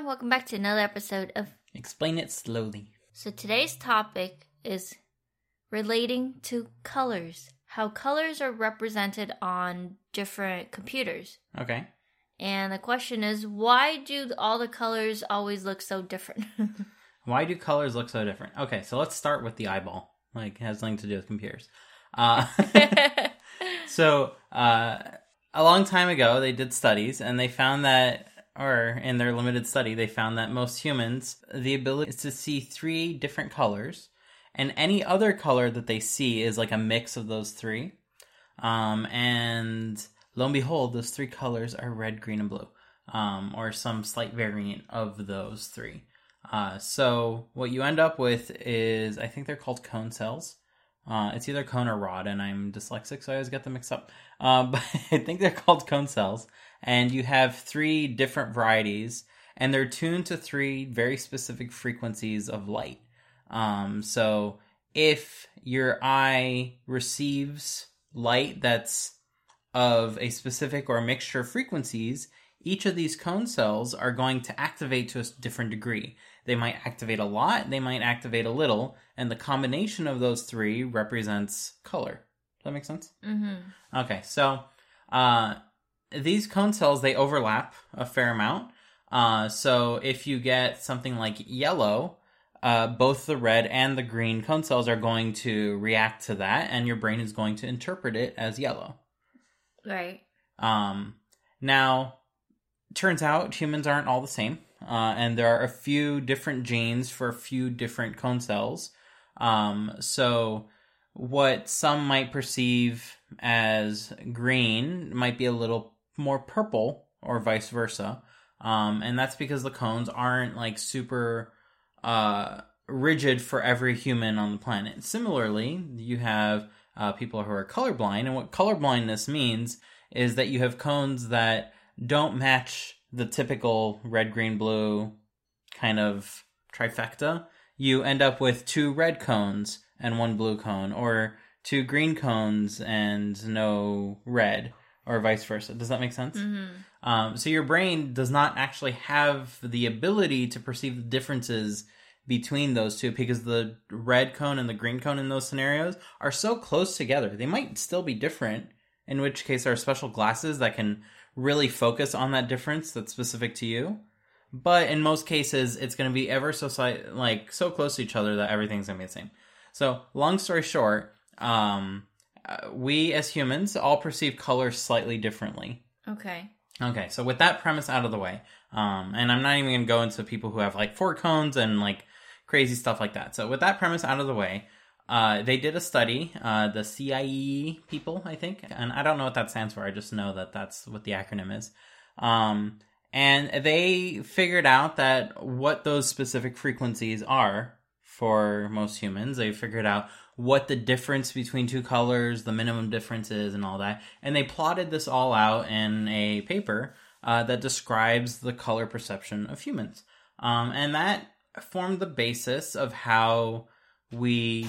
everyone. Welcome back to another episode of. Explain it slowly. So today's topic is relating to colors. How colors are represented on different computers. Okay. And the question is, why do all the colors always look so different? Why do colors look so different? Okay, so let's start with the eyeball. Like, it has nothing to do with computers. Uh, so, uh, a long time ago, they did studies and they found that, or in their limited study, they found that most humans, the ability is to see three different colors, and any other color that they see is like a mix of those three. Um, and lo and behold, those three colors are red, green, and blue, um, or some slight variant of those three. Uh, so what you end up with is, I think they're called cone cells. Uh, it's either cone or rod, and I'm dyslexic, so I always get them mixed up. Uh, but I think they're called cone cells, and you have three different varieties, and they're tuned to three very specific frequencies of light. Um, so if your eye receives light that's of a specific or a mixture of frequencies, each of these cone cells are going to activate to a different degree. They might activate a lot, they might activate a little, and the combination of those three represents color. Does that make sense? mm-hmm. Okay, so uh, these cone cells they overlap a fair amount. Uh, so if you get something like yellow, uh, both the red and the green cone cells are going to react to that, and your brain is going to interpret it as yellow. Right. Um, now, turns out humans aren't all the same, uh, and there are a few different genes for a few different cone cells. Um, so, what some might perceive as green might be a little more purple, or vice versa. Um, and that's because the cones aren't like super uh, rigid for every human on the planet. Similarly, you have uh, people who are colorblind, and what colorblindness means is that you have cones that don't match the typical red, green, blue kind of trifecta. You end up with two red cones and one blue cone, or two green cones and no red, or vice versa. Does that make sense? Mm-hmm. Um, so your brain does not actually have the ability to perceive the differences between those two because the red cone and the green cone in those scenarios are so close together. They might still be different, in which case there are special glasses that can really focus on that difference that's specific to you. But in most cases, it's going to be ever so slight, like so close to each other that everything's going to be the same. So, long story short, um, uh, we as humans all perceive color slightly differently. Okay. Okay, so with that premise out of the way, um, and I'm not even going to go into people who have like four cones and like crazy stuff like that. So with that premise out of the way, uh, they did a study, uh, the CIE people, I think, and I don't know what that stands for. I just know that that's what the acronym is. Um, and they figured out that what those specific frequencies are for most humans. They figured out what the difference between two colors, the minimum difference is, and all that. And they plotted this all out in a paper uh, that describes the color perception of humans. Um, and that formed the basis of how we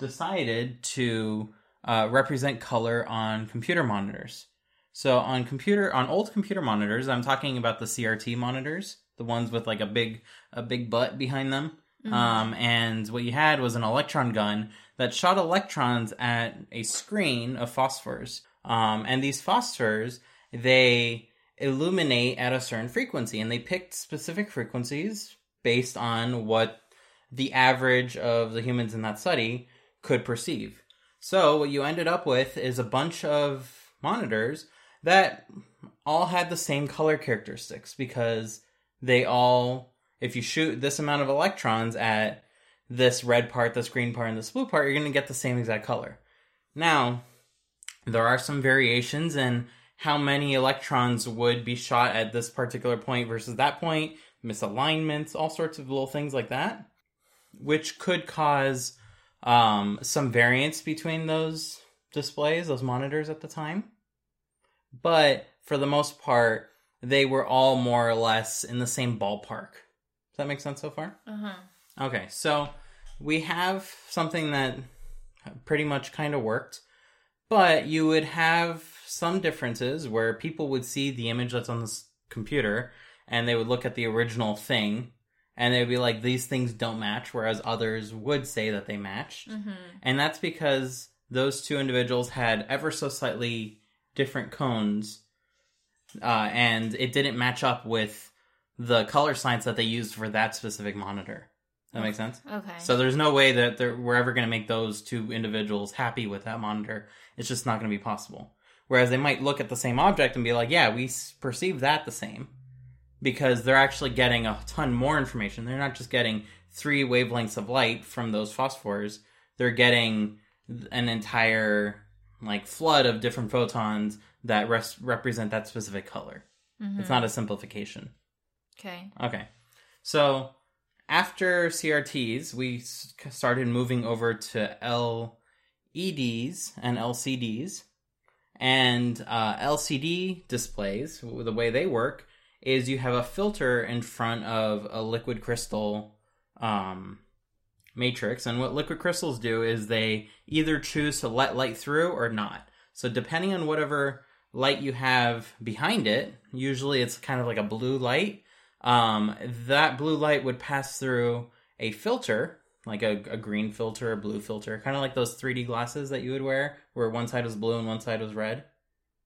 decided to uh, represent color on computer monitors. So on computer on old computer monitors, I'm talking about the CRT monitors, the ones with like a big a big butt behind them. Mhm. Um, and what you had was an electron gun that shot electrons at a screen of phosphors. Um, and these phosphors, they illuminate at a certain frequency, and they picked specific frequencies based on what the average of the humans in that study could perceive. So what you ended up with is a bunch of monitors that all had the same color characteristics because they all if you shoot this amount of electrons at this red part, this green part, and this blue part, you're going to get the same exact color. Now, there are some variations in how many electrons would be shot at this particular point versus that point, misalignments, all sorts of little things like that, which could cause um, some variance between those displays, those monitors at the time. But for the most part, they were all more or less in the same ballpark. Does that make sense so far? Uh huh. Okay, so we have something that pretty much kind of worked, but you would have some differences where people would see the image that's on this computer and they would look at the original thing and they'd be like, these things don't match, whereas others would say that they matched. Mm-hmm. And that's because those two individuals had ever so slightly different cones, uh, and it didn't match up with the color science that they used for that specific monitor. That makes sense? Okay. So there's no way that we're ever going to make those two individuals happy with that monitor. It's just not going to be possible. Whereas they might look at the same object and be like, yeah, we perceive that the same. Because they're actually getting a ton more information. They're not just getting three wavelengths of light from those phosphors. They're getting an entire like flood of different photons that res- represent that specific color. Mhm. It's not a simplification. Okay. Okay. So after CRTs, we started moving over to LEDs and LCDs. And uh, LCD displays, the way they work is you have a filter in front of a liquid crystal um, matrix. And what liquid crystals do is they either choose to let light through or not. So depending on whatever light you have behind it, usually it's kind of like a blue light um, that blue light would pass through a filter, like a, a green filter, a blue filter, kind of like those 3D glasses that you would wear, where one side was blue and one side was red.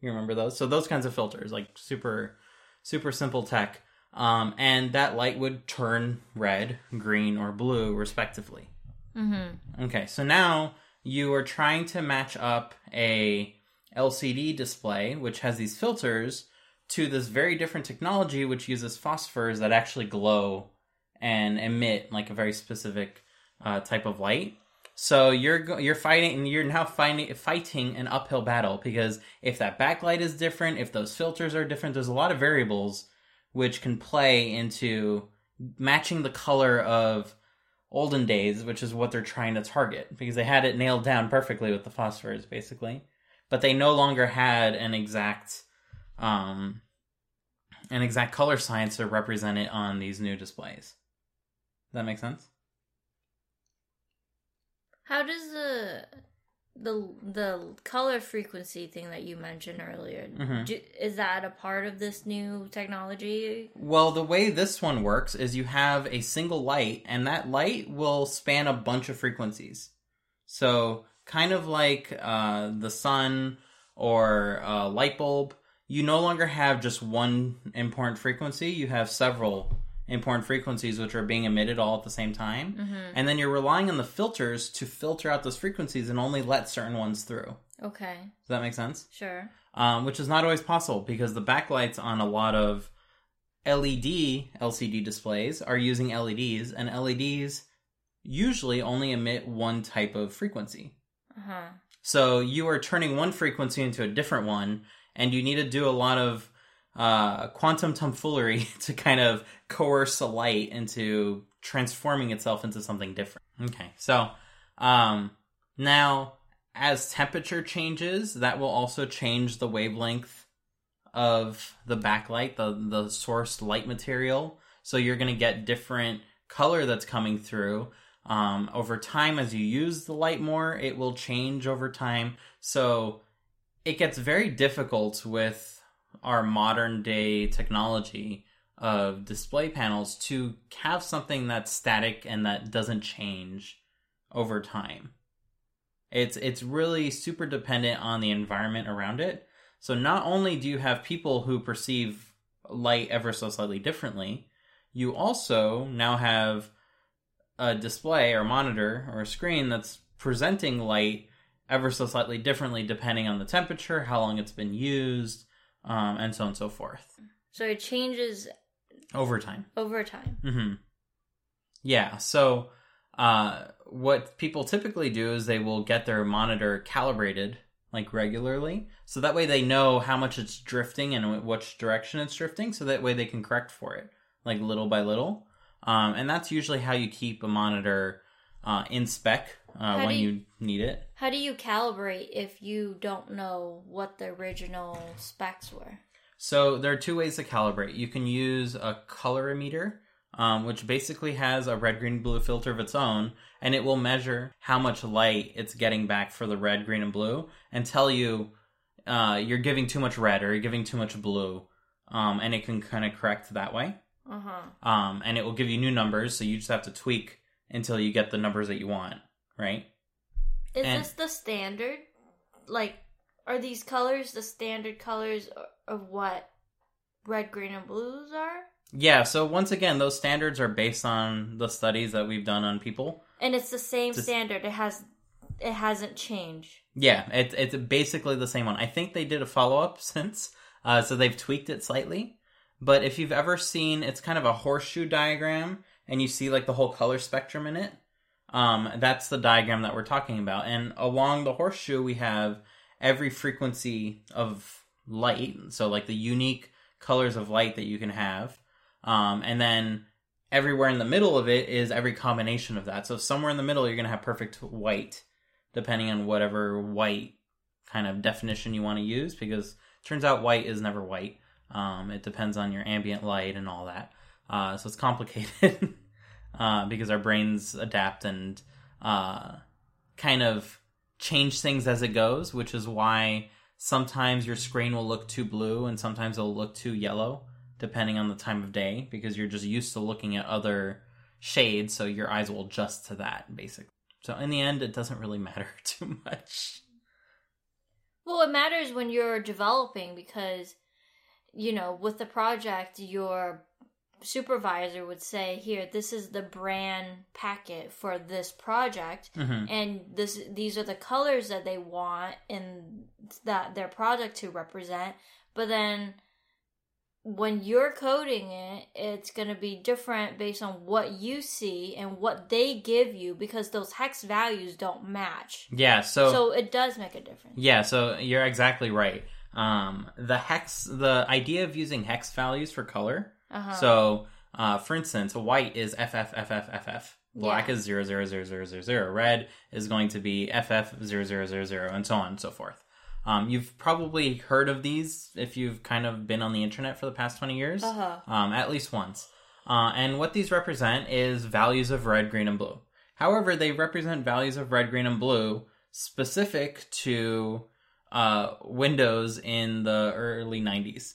You remember those? So those kinds of filters, like super, super simple tech. Um, and that light would turn red, green, or blue, respectively. Mm-hmm. Okay, so now you are trying to match up a LCD display, which has these filters, to this very different technology, which uses phosphors that actually glow and emit like a very specific uh, type of light. So you're you're fighting, and you're now fighting fighting an uphill battle because if that backlight is different, if those filters are different, there's a lot of variables which can play into matching the color of olden days, which is what they're trying to target because they had it nailed down perfectly with the phosphors, basically. But they no longer had an exact, um, an exact color science to represent it on these new displays. Does that make sense? How does the the the color frequency thing that you mentioned earlier Mhm. do, is that a part of this new technology? Well, the way this one works is you have a single light, and that light will span a bunch of frequencies. So, kind of like uh, the sun or a light bulb, you no longer have just one important frequency, you have several important frequencies which are being emitted all at the same time. Mm-hmm. And then you're relying on the filters to filter out those frequencies and only let certain ones through. Okay, Does that make sense? sure. um, which is not always possible because the backlights on a lot of LED LCD displays are using LEDs, and LEDs usually only emit one type of frequency. Uh huh. So you are turning one frequency into a different one, and you need to do a lot of uh, quantum tomfoolery to kind of coerce a light into transforming itself into something different. Okay, so um, now as temperature changes, that will also change the wavelength of the backlight, the the source light material. So you're going to get different color that's coming through. Um, over time, as you use the light more, it will change over time. So it gets very difficult with our modern day technology of display panels to have something that's static and that doesn't change over time. It's it's really super dependent on the environment around it. So not only do you have people who perceive light ever so slightly differently, you also now have a display or monitor or screen that's presenting light ever so slightly differently depending on the temperature, how long it's been used, um, and so on and so forth So it changes over time. over time. hmm Yeah. So, uh, what people typically do is they will get their monitor calibrated like regularly, so that way they know how much it's drifting and which direction it's drifting, so that way they can correct for it like little by little. Um, and that's usually how you keep a monitor uh, in spec uh, when you... you- need it. How do you calibrate if you don't know what the original specs were? So there are two ways to calibrate. You can use a colorimeter, um, which basically has a red, green, blue filter of its own, and it will measure how much light it's getting back for the red, green, and blue, and tell you uh, you're giving too much red or you're giving too much blue um, and it can kind of correct that way. Uh huh. Um, and it will give you new numbers, so you just have to tweak until you get the numbers that you want, right? Is And- this the standard? Like, are these colors the standard colors of what red, green, and blues are? Yeah. So once again, those standards are based on the studies that we've done on people. And it's the same Just- standard. It has, it hasn't changed. Yeah, it, it's basically the same one. I think they did a follow up since, uh, so they've tweaked it slightly. But if you've ever seen, it's kind of a horseshoe diagram, and you see like the whole color spectrum in it. Um, that's the diagram that we're talking about. And along the horseshoe, we have every frequency of light, so like the unique colors of light that you can have. Um, and then everywhere in the middle of it is every combination of that. So somewhere in the middle, you're going to have perfect white, depending on whatever white kind of definition you want to use, because turns out white is never white. Um, it depends on your ambient light and all that. Uh, so it's complicated uh, because our brains adapt and uh, kind of change things as it goes, which is why sometimes your screen will look too blue and sometimes it'll look too yellow, depending on the time of day, because you're just used to looking at other shades, so your eyes will adjust to that, basically. So in the end, it doesn't really matter too much. Well, it matters when you're developing because, you know, with the project, your supervisor would say, "Here, this is the brand packet for this project, hmm and this these are the colors that they want in that their product to represent." But then when you're coding it, it's going to be different based on what you see and what they give you because those hex values don't match. Yeah, so, so it does make a difference. yeah, so you're exactly right. Um, the hex, the idea of using hex values for color. Uh-huh. So, uh, for instance, white is FFFFFF. Black Yeah. is 0000000. Red is going to be FF0000, and so on and so forth. Um, you've probably heard of these if you've kind of been on the internet for the past 20 years, Uh-huh. um, at least once. Uh, and what these represent is values of red, green, and blue. However, they represent values of red, green, and blue specific to uh, Windows in the early 90s.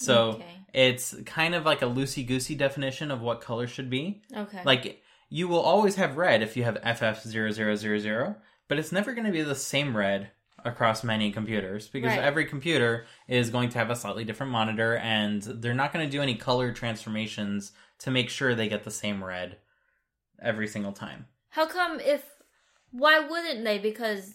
So Okay. it's kind of like a loosey goosey definition of what color should be. Okay. Like you will always have red if you have FF0000, but it's never going to be the same red across many computers because Right. every computer is going to have a slightly different monitor and they're not going to do any color transformations to make sure they get the same red every single time. How come if why wouldn't they? Because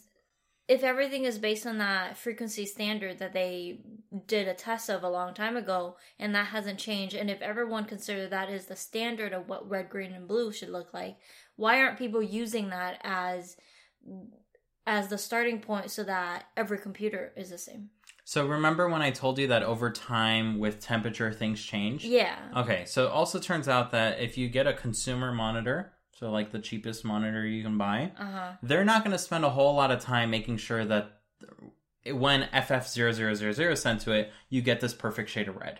if everything is based on that frequency standard that they did a test of a long time ago and that hasn't changed and if everyone considered that is the standard of what red, green and blue should look like, why aren't people using that as as the starting point so that every computer is the same? So remember when I told you that over time with temperature things change? Yeah. Okay, so it also turns out that if you get a consumer monitor, so like the cheapest monitor you can buy, Uh-huh. they're not going to spend a whole lot of time making sure that when FF0000 is sent to it, you get this perfect shade of red.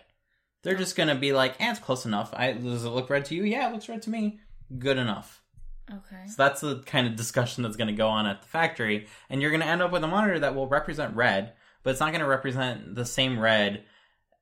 They're just going to be like, eh, it's close enough. I, does it look red to you? Yeah, it looks red to me. Good enough. Okay. So that's the kind of discussion that's going to go on at the factory. And you're going to end up with a monitor that will represent red, but it's not going to represent the same red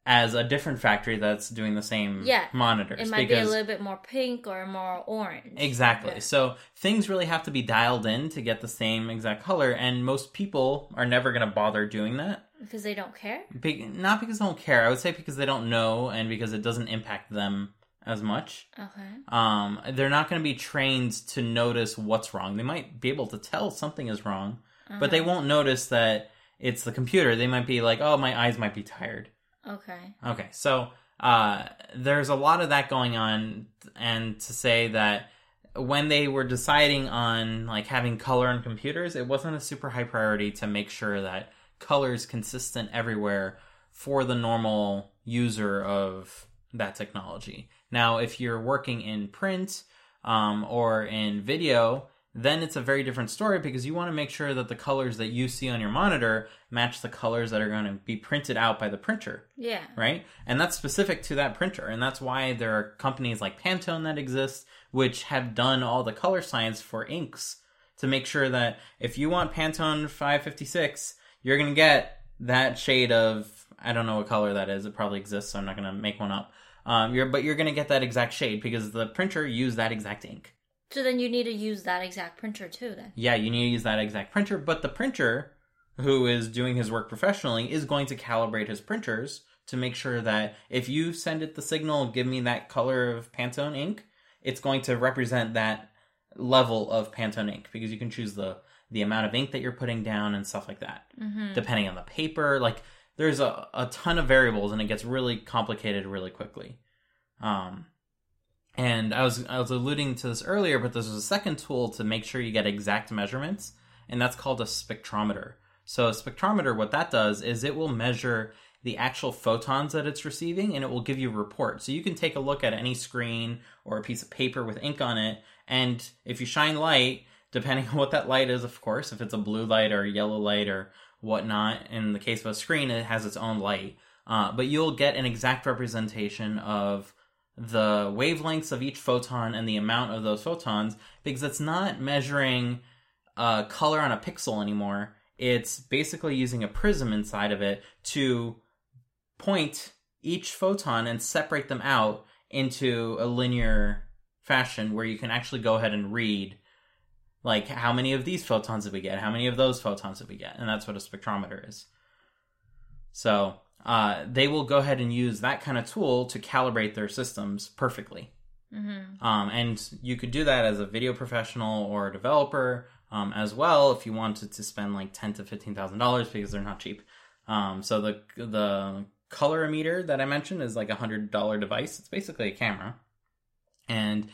as a different factory that's doing the same Yeah. monitors. It might be a little bit more pink or more orange. Exactly. Yeah. So things really have to be dialed in to get the same exact color, and most people are never going to bother doing that. Because they don't care? Be- not because they don't care. I would say because they don't know, and because it doesn't impact them as much. Okay. Um, they're not going to be trained to notice what's wrong. They might be able to tell something is wrong, but they Uh-huh. won't notice that it's the computer. They might be like, "Oh, my eyes might be tired." Okay. Okay, so uh, there's a lot of that going on, and to say that when they were deciding on like having color on computers, it wasn't a super high priority to make sure that color is consistent everywhere for the normal user of that technology. Now, if you're working in print um, or in video, then it's a very different story because you want to make sure that the colors that you see on your monitor match the colors that are going to be printed out by the printer Yeah. right? And that's specific to that printer. And that's why there are companies like Pantone that exist, which have done all the color science for inks to make sure that if you want Pantone 556, you're going to get that shade of, I don't know what color that is. It probably exists, so I'm not gonna make one up. Um, you're but you're gonna get that exact shade because the printer used that exact ink. So then you need to use that exact printer too. Then. Yeah, you need to use that exact printer, but the printer who is doing his work professionally is going to calibrate his printers to make sure that if you send it the signal, give me that color of Pantone ink, it's going to represent that level of Pantone ink because you can choose the the amount of ink that you're putting down and stuff like that, Mm-hmm. depending on the paper. Like there's a, a ton of variables and it gets really complicated really quickly. Um, and I was I was alluding to this earlier, but there's a second tool to make sure you get exact measurements, and that's called a spectrometer. So a spectrometer, what that does is it will measure the actual photons that it's receiving, and it will give you a report. So you can take a look at any screen or a piece of paper with ink on it, and if you shine light, depending on what that light is, of course, if it's a blue light or a yellow light or whatnot, in the case of a screen, it has its own light. Uh, but you'll get an exact representation of the wavelengths of each photon and the amount of those photons because it's not measuring uh, color on a pixel anymore. It's basically using a prism inside of it to point each photon and separate them out into a linear fashion where you can actually go ahead and read like how many of these photons did we get? How many of those photons did we get? And that's what a spectrometer is. So uh, they will go ahead and use that kind of tool to calibrate their systems perfectly Mm-hmm. um, and you could do that as a video professional or a developer um, as well if you wanted to spend like ten to fifteen thousand dollars because they're not cheap. Um, so the the colorimeter that I mentioned is like a hundred dollar device. It's basically a camera, and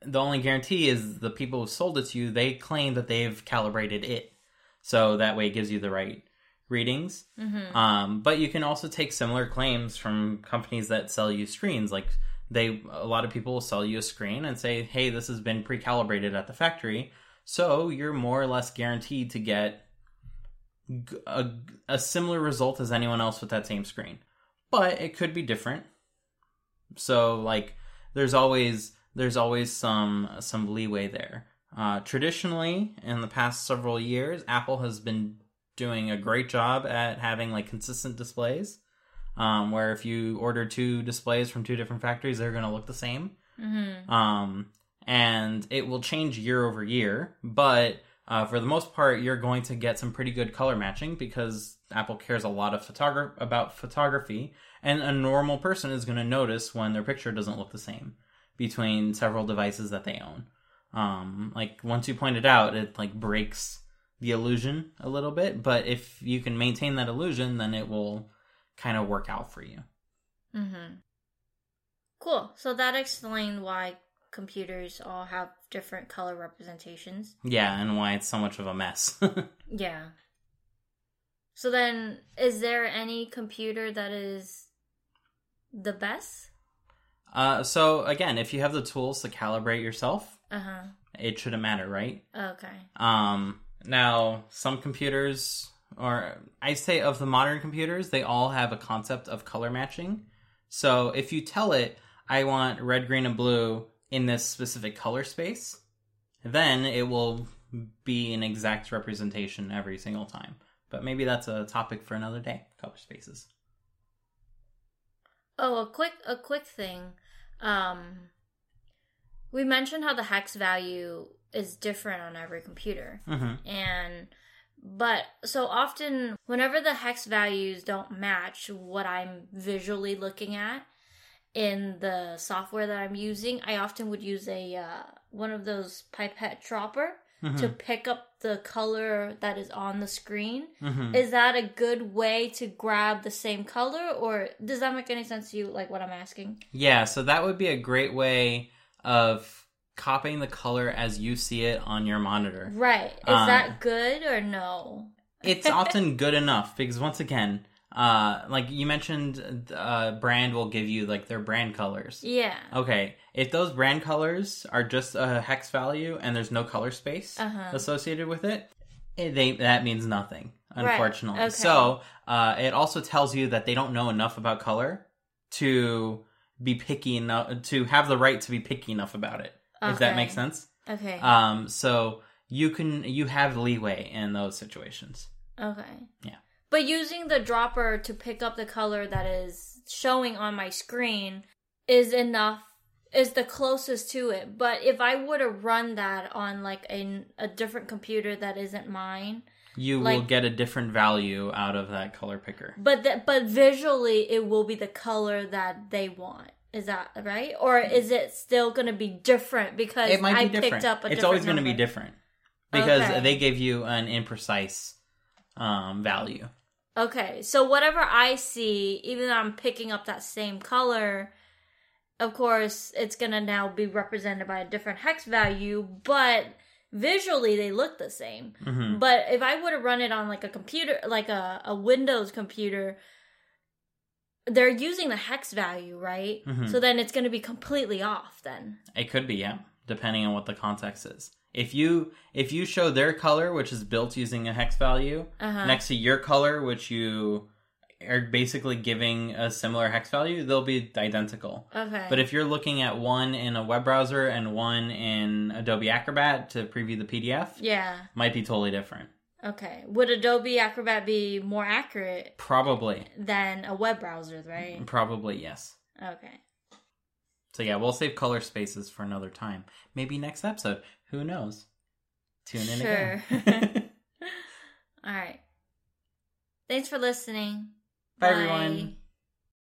the only guarantee is the people who sold it to you. They claim that they've calibrated it, so that way it gives you the right readings. Mm-hmm. Um, but you can also take similar claims from companies that sell you screens. Like they, a lot of people will sell you a screen and say, "Hey, this has been pre-calibrated at the factory, so you're more or less guaranteed to get a similar result as anyone else with that same screen." But it could be different. So, like, there's always there's always some some leeway there. Uh, traditionally, in the past several years, Apple has been doing a great job at having like consistent displays. Um, where if you order two displays from two different factories, they're going to look the same. Mm-hmm. Um, and it will change year over year, but uh, for the most part, you're going to get some pretty good color matching because Apple cares a lot of photogra- about photography, and a normal person is going to notice when their picture doesn't look the same between several devices that they own. Um, like once you point it out, it like breaks the illusion a little bit, but if you can maintain that illusion, then it will kind of work out for you. Mm-hmm. Cool. So that explained why computers all have different color representations. Yeah, and why it's so much of a mess. Yeah. So then, is there any computer that is the best? uh, so again, if you have the tools to calibrate yourself, Uh huh. it shouldn't matter, right? Okay. Um, now, some computers, or I say of the modern computers, they all have a concept of color matching. So if you tell it, I want red, green, and blue in this specific color space, then it will be an exact representation every single time. But maybe that's a topic for another day. Color spaces. Oh, a quick a quick thing. Um, we mentioned how the hex value is different on every computer, Mm-hmm. and but so often whenever the hex values don't match what I'm visually looking at in the software that I'm using, I often would use a uh, one of those pipette dropper Mm-hmm. to pick up the color that is on the screen. Mm-hmm. Is that a good way to grab the same color, or does that make any sense to you? Like what I'm asking? Yeah, so that would be a great way of copying the color as you see it on your monitor. Right. Is Uh, that good or no? It's often good enough because once again, uh, like you mentioned, uh, brand will give you like their brand colors. Yeah. Okay, if those brand colors are just a hex value and there's no color space Uh-huh. associated with it, it they, that means nothing. Right, Unfortunately, okay. so uh, it also tells you that they don't know enough about color to be picky enough to have the right to be picky enough about it. If that Okay. makes sense. Okay. Um, so you can you have leeway in those situations. okay. Yeah. But using the dropper to pick up the color that is showing on my screen is enough is the closest to it. But if I were to run that on like a, a different computer that isn't mine, You will get a different value out of that color picker. but that but visually it will be the color that they want. Is that right? Or is it still going to be different because It might be I different. picked up a it's always going to be different because Okay. they gave you an imprecise um, value. Okay, so whatever I see, even though I'm picking up that same color, of course, it's gonna now be represented by a different hex value, but visually they look the same. hmm But if I were to run it on like a computer, like a, a Windows computer, they're using the hex value, right? Mhm. So then it's gonna be completely off then. It could be, yeah, depending on what the context is. If you if you show their color, which is built using a hex value, Uh-huh. next to your color, which you are basically giving a similar hex value, they'll be identical. Okay. But if you're looking at one in a web browser and one in Adobe Acrobat to preview the PDF, yeah. might be totally different. Okay. Would Adobe Acrobat be more accurate Probably. than a web browser, right? Probably, yes. Okay. So yeah, we'll save color spaces for another time. Maybe next episode. Who knows? Tune in Sure. again. All right. Thanks for listening. Bye, everyone.